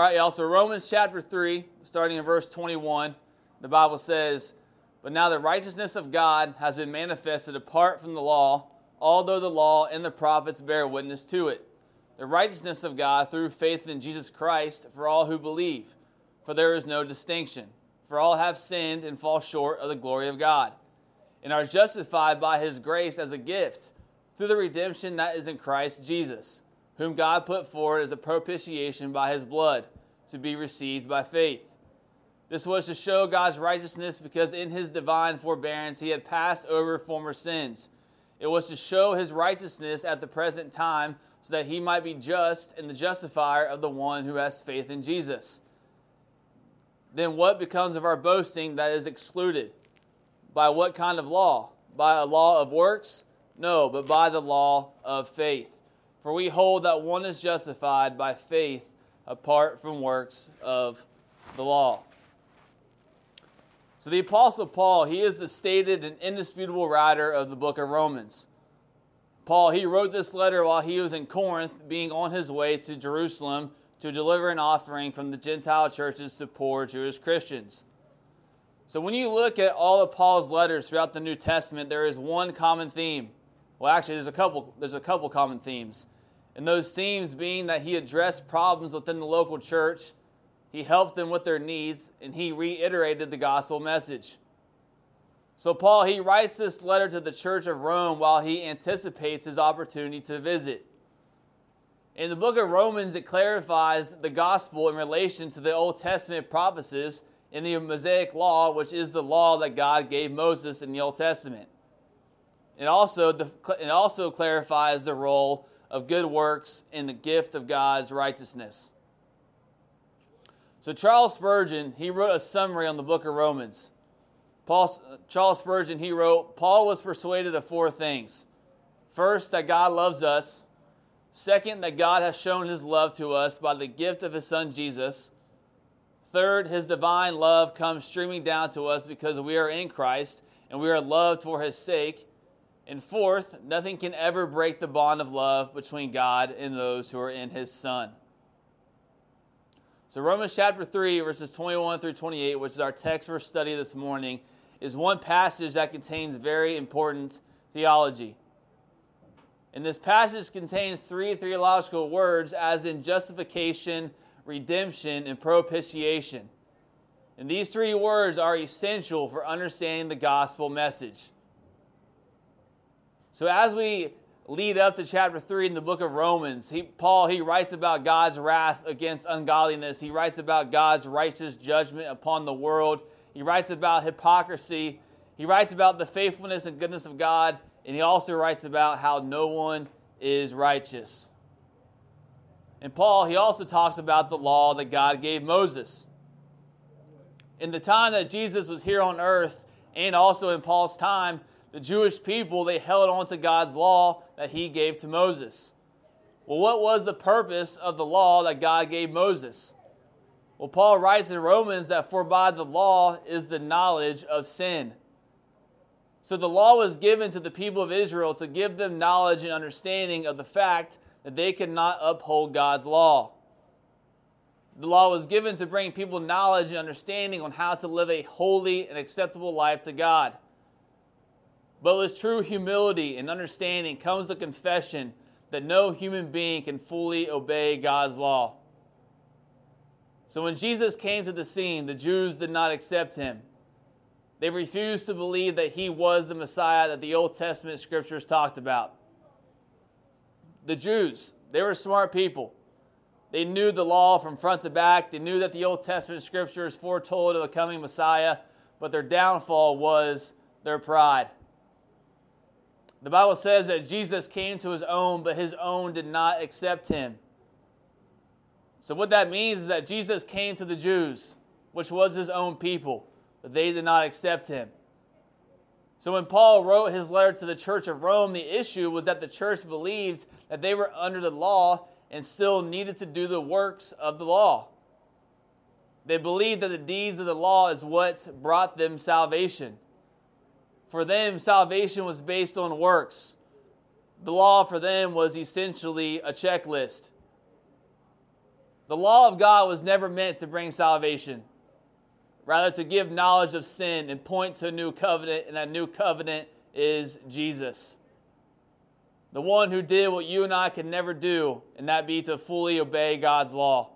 All right, y'all. So Romans chapter 3, starting in verse 21, the Bible says, But now the righteousness of God has been manifested apart from the law, although the law and the prophets bear witness to it. The righteousness of God through faith in Jesus Christ for all who believe. For there is no distinction. For all have sinned and fall short of the glory of God, and are justified by his grace as a gift through the redemption that is in Christ Jesus whom God put forward as a propitiation by his blood to be received by faith. This was to show God's righteousness because in his divine forbearance he had passed over former sins. It was to show his righteousness at the present time so that he might be just and the justifier of the one who has faith in Jesus. Then what becomes of our boasting that is excluded? By what kind of law? By a law of works? No, but by the law of faith. For we hold that one is justified by faith apart from works of the law. So the Apostle Paul, he is the stated and indisputable writer of the book of Romans. Paul, he wrote this letter while he was in Corinth, being on his way to Jerusalem to deliver an offering from the Gentile churches to poor Jewish Christians. So when you look at all of Paul's letters throughout the New Testament, there is one common theme well, actually, there's a couple. There's a couple common themes, and those themes being that he addressed problems within the local church, he helped them with their needs, and he reiterated the gospel message. So Paul he writes this letter to the church of Rome while he anticipates his opportunity to visit. In the book of Romans, it clarifies the gospel in relation to the Old Testament prophecies in the Mosaic law, which is the law that God gave Moses in the Old Testament. It also, it also clarifies the role of good works in the gift of God's righteousness. So Charles Spurgeon, he wrote a summary on the book of Romans. Paul, Charles Spurgeon, he wrote, Paul was persuaded of four things. First, that God loves us. Second, that God has shown his love to us by the gift of his son Jesus. Third, his divine love comes streaming down to us because we are in Christ and we are loved for his sake. And fourth, nothing can ever break the bond of love between God and those who are in his Son. So, Romans chapter 3, verses 21 through 28, which is our text for study this morning, is one passage that contains very important theology. And this passage contains three theological words, as in justification, redemption, and propitiation. And these three words are essential for understanding the gospel message. So as we lead up to chapter 3 in the book of Romans, he, Paul he writes about God's wrath against ungodliness. He writes about God's righteous judgment upon the world. He writes about hypocrisy. He writes about the faithfulness and goodness of God, and he also writes about how no one is righteous. And Paul, he also talks about the law that God gave Moses. In the time that Jesus was here on earth, and also in Paul's time, the Jewish people, they held on to God's law that he gave to Moses. Well, what was the purpose of the law that God gave Moses? Well, Paul writes in Romans that for by the law is the knowledge of sin. So the law was given to the people of Israel to give them knowledge and understanding of the fact that they could not uphold God's law. The law was given to bring people knowledge and understanding on how to live a holy and acceptable life to God. But with true humility and understanding comes the confession that no human being can fully obey God's law. So when Jesus came to the scene, the Jews did not accept him. They refused to believe that he was the Messiah that the Old Testament scriptures talked about. The Jews, they were smart people. They knew the law from front to back. They knew that the Old Testament scriptures foretold of a coming Messiah, but their downfall was their pride. The Bible says that Jesus came to his own, but his own did not accept him. So, what that means is that Jesus came to the Jews, which was his own people, but they did not accept him. So, when Paul wrote his letter to the church of Rome, the issue was that the church believed that they were under the law and still needed to do the works of the law. They believed that the deeds of the law is what brought them salvation. For them, salvation was based on works. The law for them was essentially a checklist. The law of God was never meant to bring salvation, rather, to give knowledge of sin and point to a new covenant, and that new covenant is Jesus. The one who did what you and I can never do, and that be to fully obey God's law.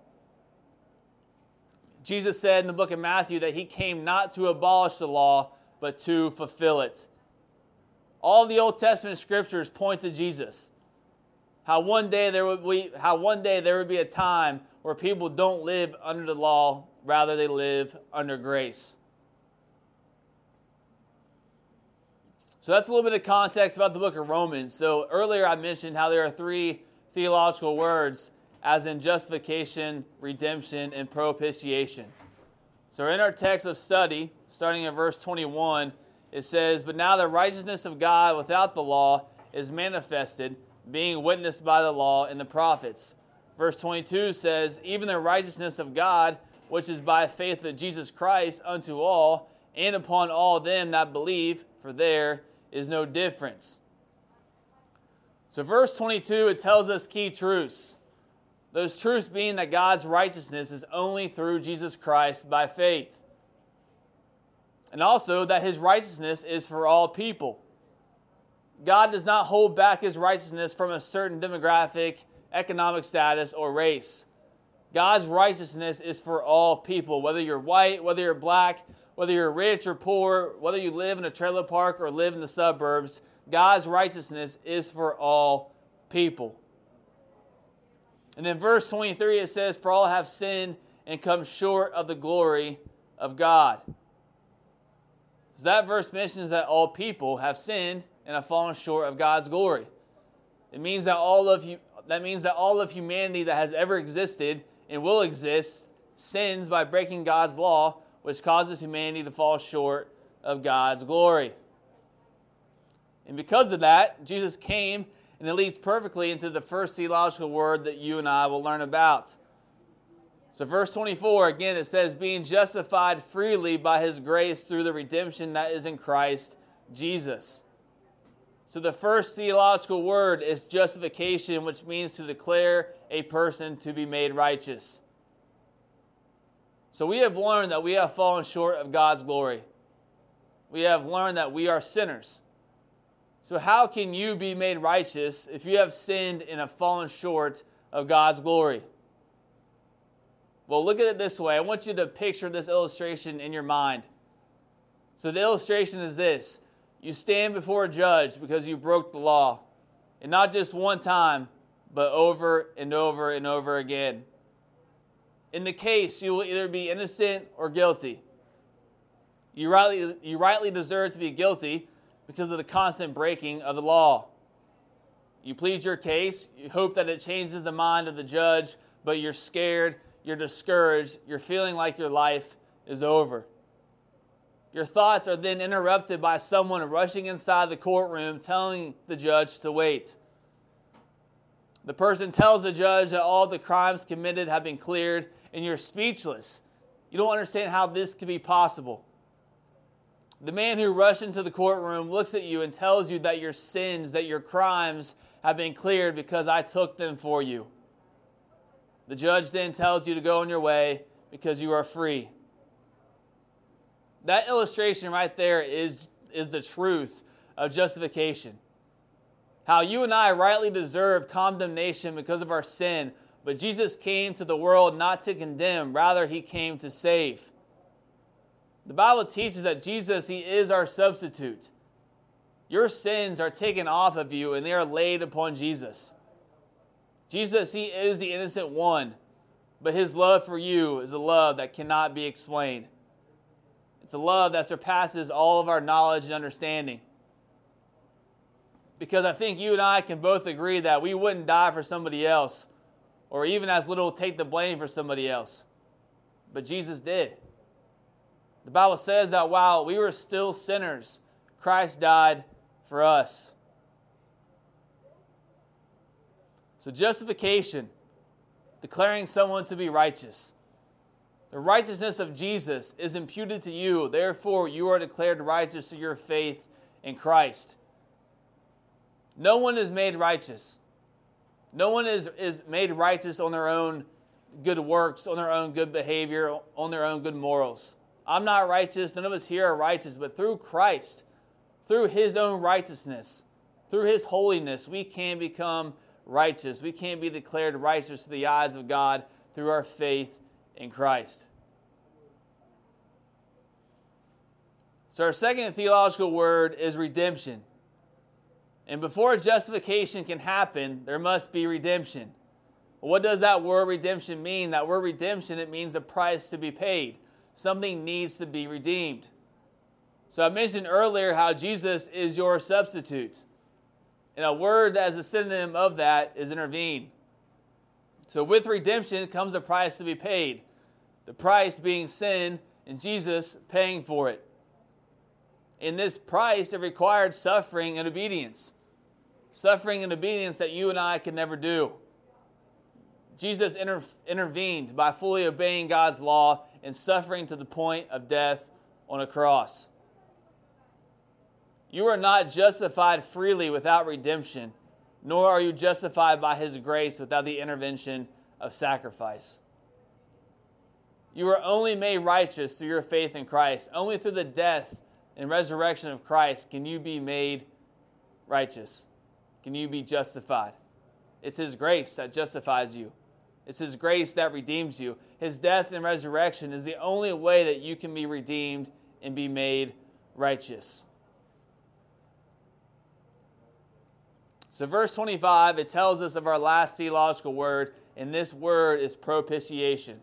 Jesus said in the book of Matthew that he came not to abolish the law, but to fulfill it. All the Old Testament scriptures point to Jesus. How one day there would be how one day there would be a time where people don't live under the law, rather they live under grace. So that's a little bit of context about the book of Romans. So earlier I mentioned how there are three theological words as in justification, redemption, and propitiation. So in our text of study, starting in verse 21, it says, But now the righteousness of God without the law is manifested, being witnessed by the law and the prophets. Verse 22 says, Even the righteousness of God, which is by faith of Jesus Christ unto all, and upon all them that believe, for there is no difference. So, verse 22, it tells us key truths. Those truths being that God's righteousness is only through Jesus Christ by faith and also that his righteousness is for all people. God does not hold back his righteousness from a certain demographic, economic status, or race. God's righteousness is for all people, whether you're white, whether you're black, whether you're rich or poor, whether you live in a trailer park or live in the suburbs. God's righteousness is for all people. And then verse 23, it says, For all have sinned and come short of the glory of God. So that verse mentions that all people have sinned and have fallen short of God's glory. It means that all of you that means that all of humanity that has ever existed and will exist sins by breaking God's law, which causes humanity to fall short of God's glory. And because of that, Jesus came and it leads perfectly into the first theological word that you and I will learn about. So, verse 24, again, it says, being justified freely by his grace through the redemption that is in Christ Jesus. So, the first theological word is justification, which means to declare a person to be made righteous. So, we have learned that we have fallen short of God's glory. We have learned that we are sinners. So, how can you be made righteous if you have sinned and have fallen short of God's glory? Well, look at it this way. I want you to picture this illustration in your mind. So, the illustration is this you stand before a judge because you broke the law, and not just one time, but over and over and over again. In the case, you will either be innocent or guilty. You rightly, you rightly deserve to be guilty because of the constant breaking of the law. You plead your case, you hope that it changes the mind of the judge, but you're scared you're discouraged, you're feeling like your life is over. Your thoughts are then interrupted by someone rushing inside the courtroom telling the judge to wait. The person tells the judge that all the crimes committed have been cleared, and you're speechless. You don't understand how this could be possible. The man who rushed into the courtroom looks at you and tells you that your sins, that your crimes have been cleared because I took them for you. The judge then tells you to go on your way because you are free. That illustration right there is, is the truth of justification. How you and I rightly deserve condemnation because of our sin, but Jesus came to the world not to condemn, rather, he came to save. The Bible teaches that Jesus, he is our substitute. Your sins are taken off of you and they are laid upon Jesus. Jesus, He is the innocent one, but His love for you is a love that cannot be explained. It's a love that surpasses all of our knowledge and understanding. Because I think you and I can both agree that we wouldn't die for somebody else, or even as little take the blame for somebody else. But Jesus did. The Bible says that while we were still sinners, Christ died for us. So, justification, declaring someone to be righteous. The righteousness of Jesus is imputed to you, therefore, you are declared righteous through your faith in Christ. No one is made righteous. No one is, is made righteous on their own good works, on their own good behavior, on their own good morals. I'm not righteous. None of us here are righteous, but through Christ, through his own righteousness, through his holiness, we can become righteous. We can be declared righteous to the eyes of God through our faith in Christ. So, our second theological word is redemption. And before justification can happen, there must be redemption. What does that word redemption mean? That word redemption, it means a price to be paid. Something needs to be redeemed. So I mentioned earlier how Jesus is your substitute. And a word that is a synonym of that is intervene. So with redemption comes a price to be paid. The price being sin and Jesus paying for it. In this price, it required suffering and obedience. Suffering and obedience that you and I could never do. Jesus inter- intervened by fully obeying God's law and suffering to the point of death on a cross. You are not justified freely without redemption, nor are you justified by His grace without the intervention of sacrifice. You are only made righteous through your faith in Christ. Only through the death and resurrection of Christ can you be made righteous. Can you be justified? It's His grace that justifies you. It's His grace that redeems you. His death and resurrection is the only way that you can be redeemed and be made righteous. So, verse 25, it tells us of our last theological word, and this word is propitiation.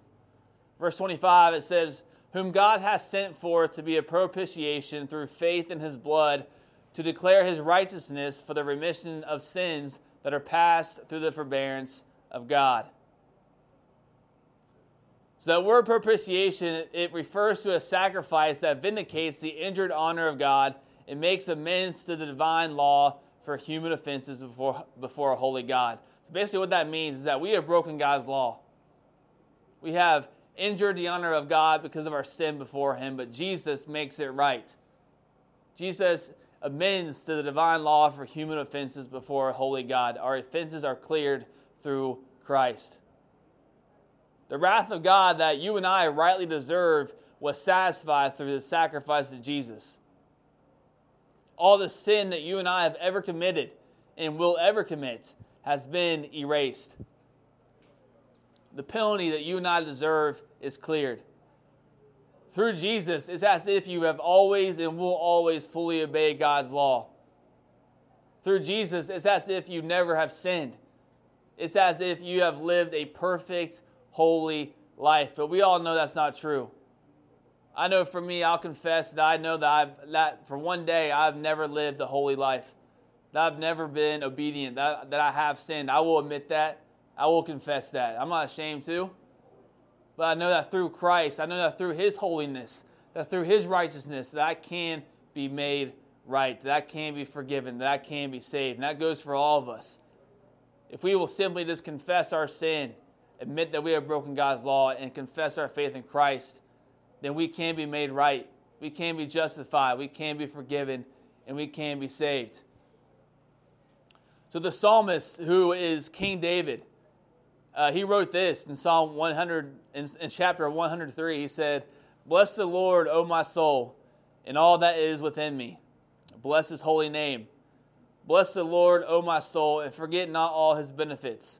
Verse 25, it says, Whom God has sent forth to be a propitiation through faith in his blood, to declare his righteousness for the remission of sins that are passed through the forbearance of God. So that word propitiation, it refers to a sacrifice that vindicates the injured honor of God and makes amends to the divine law for human offenses before, before a holy God. So basically, what that means is that we have broken God's law. We have injured the honor of God because of our sin before Him, but Jesus makes it right. Jesus amends to the divine law for human offenses before a holy God. Our offenses are cleared through Christ. The wrath of God that you and I rightly deserve was satisfied through the sacrifice of Jesus all the sin that you and I have ever committed and will ever commit has been erased. The penalty that you and I deserve is cleared. Through Jesus, it's as if you have always and will always fully obey God's law. Through Jesus, it's as if you never have sinned. It's as if you have lived a perfect, holy life. But we all know that's not true. I know for me, I'll confess that I know that I've that for one day I've never lived a holy life. That I've never been obedient. That, that I have sinned. I will admit that. I will confess that. I'm not ashamed to. But I know that through Christ, I know that through His holiness, that through His righteousness, that I can be made right, that I can be forgiven, that I can be saved. And that goes for all of us. If we will simply just confess our sin, admit that we have broken God's law, and confess our faith in Christ, then we can be made right. We can be justified. We can be forgiven. And we can be saved. So the psalmist, who is King David, uh, he wrote this in Psalm 100, in, in chapter 103. He said, Bless the Lord, O my soul, and all that is within me. Bless his holy name. Bless the Lord, O my soul, and forget not all his benefits,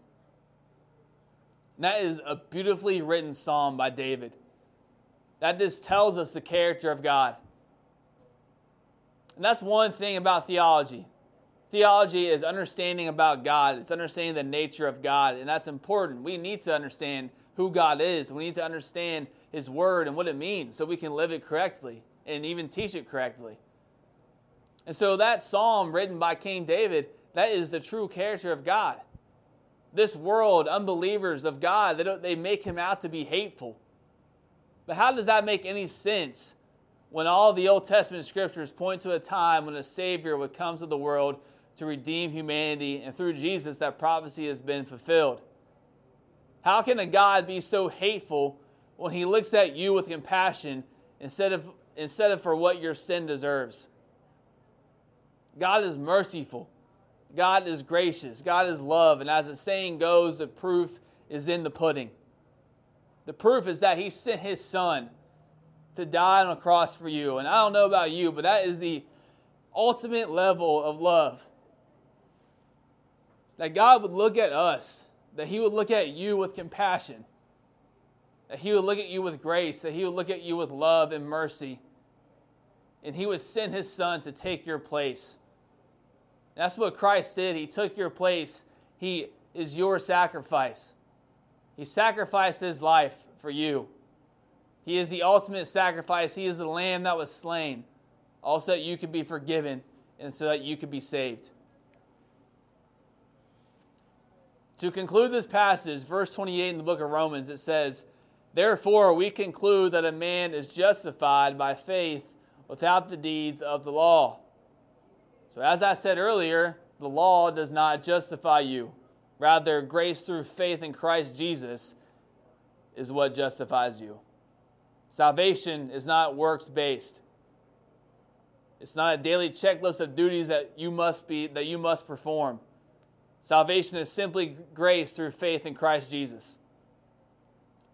And that is a beautifully written psalm by David. That just tells us the character of God. And that's one thing about theology. Theology is understanding about God, it's understanding the nature of God, and that's important. We need to understand who God is. We need to understand His Word and what it means so we can live it correctly and even teach it correctly. And so that psalm written by King David, that is the true character of God. This world, unbelievers of God, they, they make him out to be hateful. But how does that make any sense when all the Old Testament scriptures point to a time when a Savior would come to the world to redeem humanity, and through Jesus, that prophecy has been fulfilled? How can a God be so hateful when he looks at you with compassion instead of, instead of for what your sin deserves? God is merciful. God is gracious. God is love. And as the saying goes, the proof is in the pudding. The proof is that He sent His Son to die on a cross for you. And I don't know about you, but that is the ultimate level of love. That God would look at us, that He would look at you with compassion, that He would look at you with grace, that He would look at you with love and mercy, and He would send His Son to take your place. That's what Christ did. He took your place. He is your sacrifice. He sacrificed his life for you. He is the ultimate sacrifice. He is the lamb that was slain, also that you could be forgiven and so that you could be saved. To conclude this passage, verse 28 in the book of Romans, it says, Therefore, we conclude that a man is justified by faith without the deeds of the law. So, as I said earlier, the law does not justify you. Rather, grace through faith in Christ Jesus is what justifies you. Salvation is not works based. It's not a daily checklist of duties that you must be that you must perform. Salvation is simply grace through faith in Christ Jesus.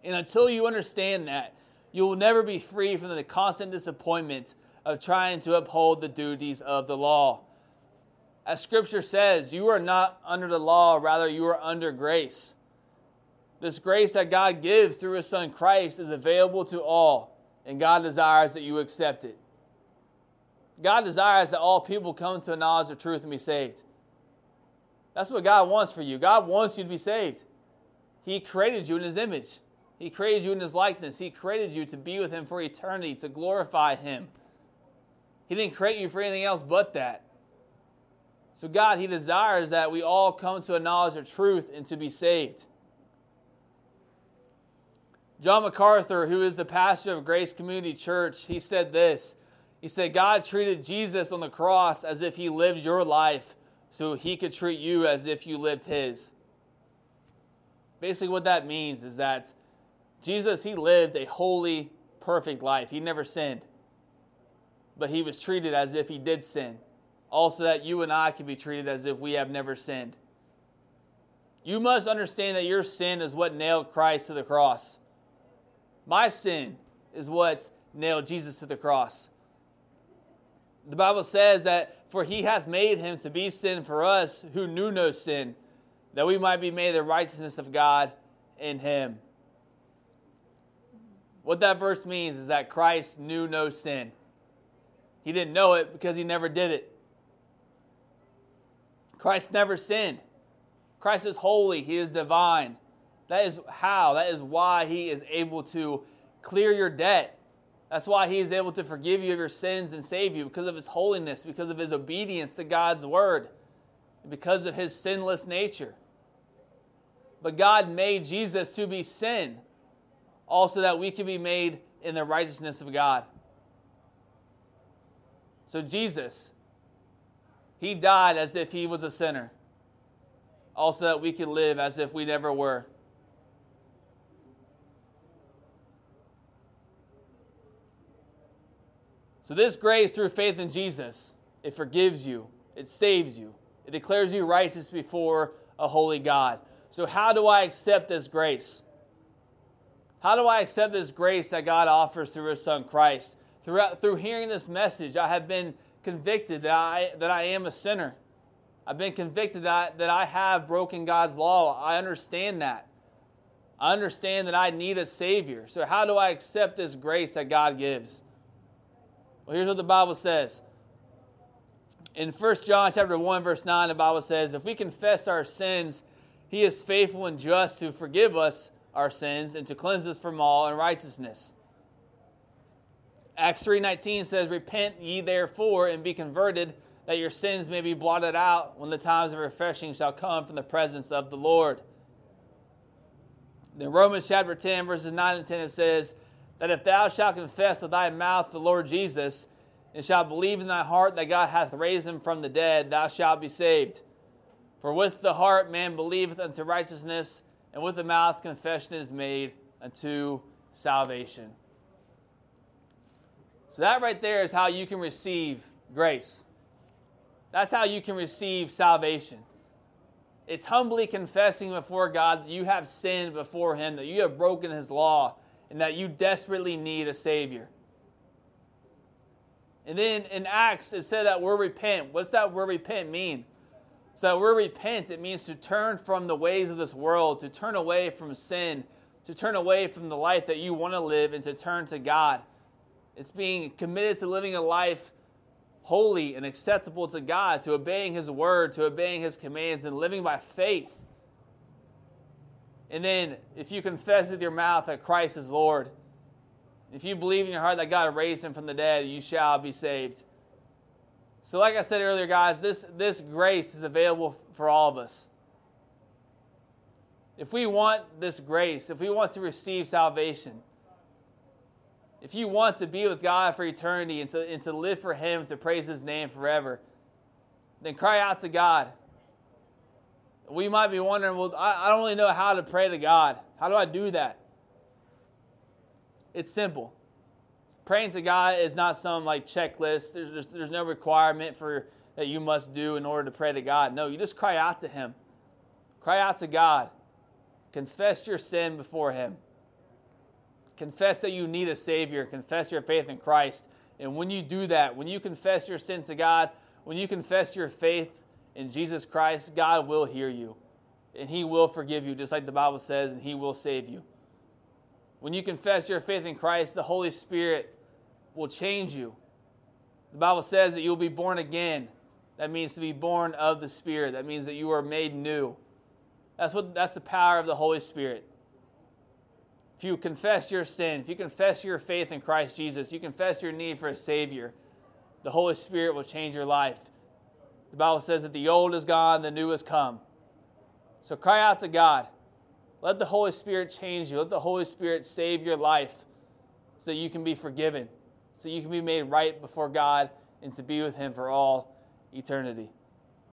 And until you understand that, you will never be free from the constant disappointment of trying to uphold the duties of the law. As scripture says, you are not under the law, rather, you are under grace. This grace that God gives through his son Christ is available to all, and God desires that you accept it. God desires that all people come to a knowledge of truth and be saved. That's what God wants for you. God wants you to be saved. He created you in his image. He created you in his likeness. He created you to be with him for eternity, to glorify him. He didn't create you for anything else but that. So, God, He desires that we all come to a knowledge of truth and to be saved. John MacArthur, who is the pastor of Grace Community Church, he said this. He said, God treated Jesus on the cross as if he lived your life so he could treat you as if you lived his. Basically, what that means is that Jesus, he lived a holy, perfect life. He never sinned, but he was treated as if he did sin also that you and I can be treated as if we have never sinned. You must understand that your sin is what nailed Christ to the cross. My sin is what nailed Jesus to the cross. The Bible says that, For he hath made him to be sin for us who knew no sin, that we might be made the righteousness of God in him. What that verse means is that Christ knew no sin. He didn't know it because he never did it. Christ never sinned. Christ is holy, He is divine. That is how, that is why He is able to clear your debt. That's why He is able to forgive you of your sins and save you because of His holiness, because of His obedience to God's word, because of His sinless nature. But God made Jesus to be sin, also that we can be made in the righteousness of God. So, Jesus, he died as if he was a sinner, also that we could live as if we never were. So, this grace through faith in Jesus, it forgives you, it saves you, it declares you righteous before a holy God. So, how do I accept this grace? How do I accept this grace that God offers through His Son Christ? Throughout, through hearing this message, I have been convicted that I, that I am a sinner. I've been convicted that, that I have broken God's law. I understand that. I understand that I need a Savior. So, how do I accept this grace that God gives? Well, here's what the Bible says In 1 John chapter 1, verse 9, the Bible says, If we confess our sins, he is faithful and just to forgive us our sins and to cleanse us from all unrighteousness. Acts 3:19 says, "Repent ye therefore and be converted, that your sins may be blotted out when the times of refreshing shall come from the presence of the Lord." In Romans chapter 10, verses 9 and 10, it says, That if thou shalt confess with thy mouth the Lord Jesus, and shalt believe in thy heart that God hath raised him from the dead, thou shalt be saved. For with the heart man believeth unto righteousness, and with the mouth confession is made unto salvation. So, that right there is how you can receive grace. That's how you can receive salvation. It's humbly confessing before God that you have sinned before Him, that you have broken His law, and that you desperately need a Savior. And then in Acts, it said that word repent. What's that word repent mean? So that word repent, it means to turn from the ways of this world, to turn away from sin, to turn away from the life that you want to live, and to turn to God. It's being committed to living a life holy and acceptable to God, to obeying His word, to obeying His commands, and living by faith. And then, if you confess with your mouth that Christ is Lord, if you believe in your heart that God raised Him from the dead, you shall be saved. So, like I said earlier, guys, this, this grace is available for all of us. If we want this grace, if we want to receive salvation, if you want to be with God for eternity and to, and to live for Him, to praise His name forever, then cry out to God. We might be wondering, well, I, I don't really know how to pray to God. How do I do that? It's simple. Praying to God is not some like checklist. There's, there's, there's no requirement for that you must do in order to pray to God. No, you just cry out to Him. Cry out to God. Confess your sin before Him. Confess that you need a Savior. Confess your faith in Christ. And when you do that, when you confess your sin to God, when you confess your faith in Jesus Christ, God will hear you. And He will forgive you, just like the Bible says, and He will save you. When you confess your faith in Christ, the Holy Spirit will change you. The Bible says that you'll be born again. That means to be born of the Spirit. That means that you are made new. That's what that's the power of the Holy Spirit if you confess your sin, if you confess your faith in Christ Jesus, you confess your need for a Savior, the Holy Spirit will change your life. The Bible says that the old is gone, the new has come. So cry out to God. Let the Holy Spirit change you. Let the Holy Spirit save your life so that you can be forgiven, so you can be made right before God and to be with Him for all eternity.